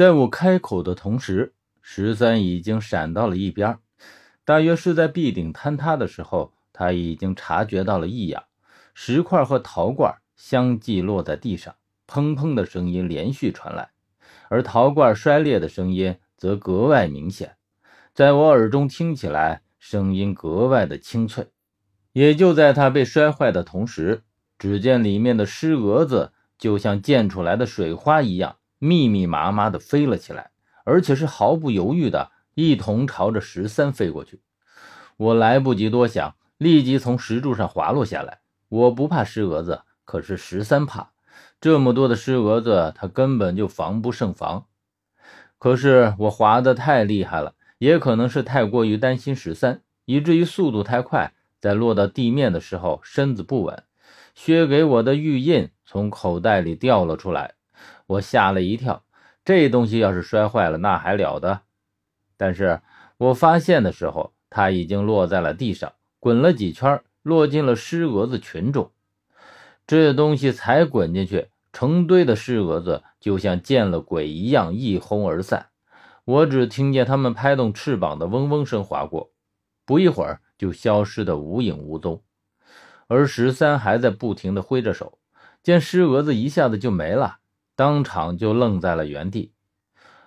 在我开口的同时，十三已经闪到了一边。大约是在壁顶坍塌的时候，他已经察觉到了异样。石块和陶罐相继落在地上，砰砰的声音连续传来，而陶罐摔裂的声音则格外明显，在我耳中听起来声音格外的清脆。也就在它被摔坏的同时，只见里面的尸蛾子就像溅出来的水花一样，密密麻麻的飞了起来，而且是毫不犹豫的一同朝着十三飞过去。我来不及多想，立即从石柱上滑落下来。我不怕尸蛾子，可是十三怕，这么多的尸蛾子，他根本就防不胜防。可是我滑得太厉害了，也可能是太过于担心十三，以至于速度太快。在落到地面的时候，身子不稳，薛给我的玉印从口袋里掉了出来，我吓了一跳。这东西要是摔坏了，那还了得！但是我发现的时候，它已经落在了地上，滚了几圈，落进了尸蛾子群中。这东西才滚进去，成堆的尸蛾子就像见了鬼一样一哄而散。我只听见它们拍动翅膀的嗡嗡声划过，不一会儿。就消失的无影无踪，而十三还在不停的挥着手，见尸蛾子一下子就没了，当场就愣在了原地。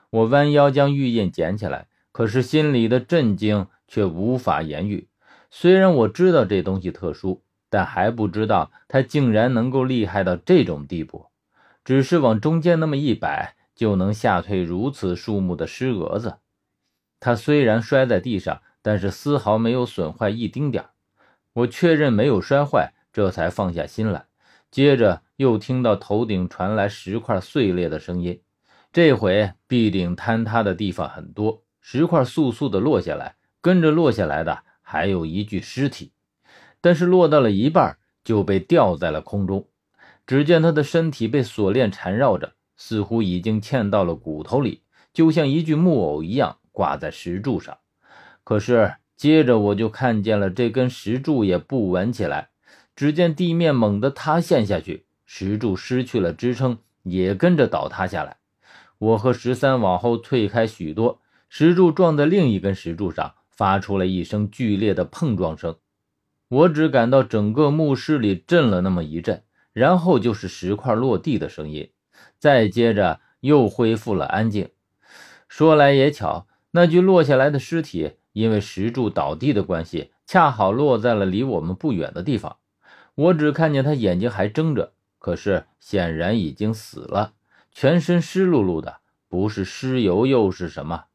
我弯腰将玉印捡起来，可是心里的震惊却无法言喻。虽然我知道这东西特殊，但还不知道它竟然能够厉害到这种地步。只是往中间那么一摆，就能吓退如此数目的尸蛾子。它虽然摔在地上。但是丝毫没有损坏一丁点我确认没有摔坏，这才放下心来。接着又听到头顶传来石块碎裂的声音，这回壁顶坍塌的地方很多，石块簌簌的落下来，跟着落下来的还有一具尸体，但是落到了一半就被吊在了空中。只见他的身体被锁链缠绕着，似乎已经嵌到了骨头里，就像一具木偶一样挂在石柱上。可是，接着我就看见了这根石柱也不稳起来。只见地面猛地塌陷下去，石柱失去了支撑，也跟着倒塌下来。我和十三往后退开许多，石柱撞在另一根石柱上，发出了一声剧烈的碰撞声。我只感到整个墓室里震了那么一阵，然后就是石块落地的声音，再接着又恢复了安静。说来也巧，那具落下来的尸体。因为石柱倒地的关系，恰好落在了离我们不远的地方。我只看见他眼睛还睁着，可是显然已经死了，全身湿漉漉的，不是尸油又是什么？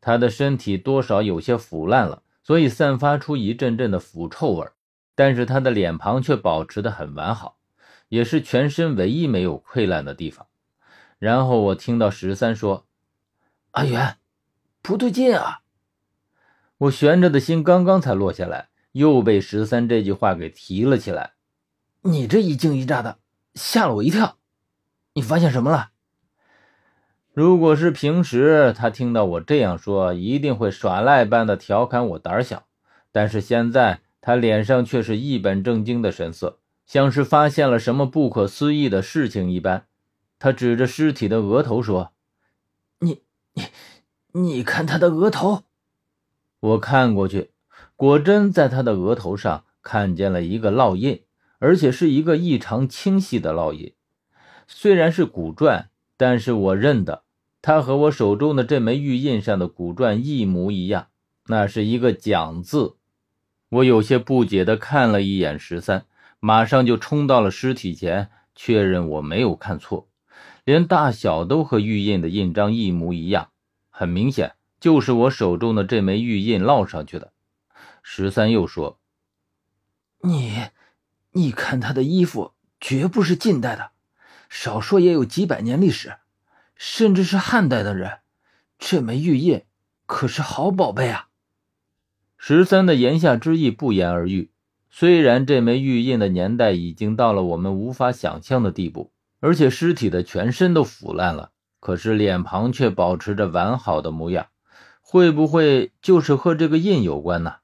他的身体多少有些腐烂了，所以散发出一阵阵的腐臭味。但是他的脸庞却保持得很完好，也是全身唯一没有溃烂的地方。然后我听到十三说：“阿元，不对劲啊！”我悬着的心刚刚才落下来，又被十三这句话给提了起来。你这一惊一乍的，吓了我一跳。你发现什么了？如果是平时，他听到我这样说，一定会耍赖般的调侃我胆小。但是现在，他脸上却是一本正经的神色，像是发现了什么不可思议的事情一般。他指着尸体的额头说：“你、你、你看他的额头。”我看过去，果真在他的额头上看见了一个烙印，而且是一个异常清晰的烙印。虽然是古篆，但是我认得，它和我手中的这枚玉印上的古篆一模一样。那是一个“蒋”字。我有些不解地看了一眼十三，马上就冲到了尸体前，确认我没有看错，连大小都和玉印的印章一模一样。很明显。就是我手中的这枚玉印烙上去的。十三又说：“你，你看他的衣服，绝不是近代的，少说也有几百年历史，甚至是汉代的人。这枚玉印可是好宝贝啊！”十三的言下之意不言而喻。虽然这枚玉印的年代已经到了我们无法想象的地步，而且尸体的全身都腐烂了，可是脸庞却保持着完好的模样。会不会就是和这个印有关呢？